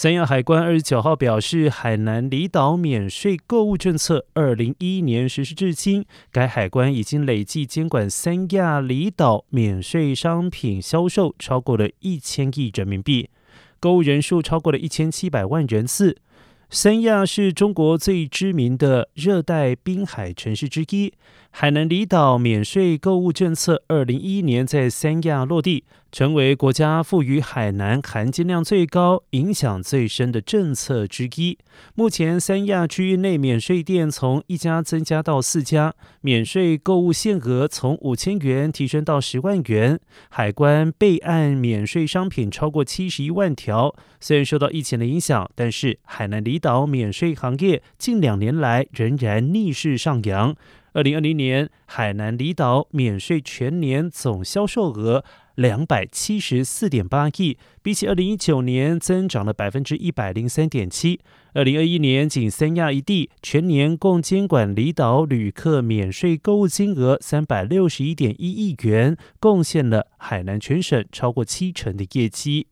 三亚海关二十九号表示，海南离岛免税购物政策二零一一年实施至今，该海关已经累计监管三亚离岛免税商品销售超过了一千亿人民币，购物人数超过了一千七百万人次。三亚是中国最知名的热带滨海城市之一。海南离岛免税购物政策二零一一年在三亚落地，成为国家赋予海南含金量最高、影响最深的政策之一。目前，三亚区域内免税店从一家增加到四家，免税购物限额从五千元提升到十万元。海关备案免税商品超过七十一万条。虽然受到疫情的影响，但是海南离岛免税行业近两年来仍然逆势上扬。二零二零年，海南离岛免税全年总销售额两百七十四点八亿，比起二零一九年增长了百分之一百零三点七。二零二一年，仅三亚一地全年共监管离岛旅客免税购物金额三百六十一点一亿元，贡献了海南全省超过七成的业绩。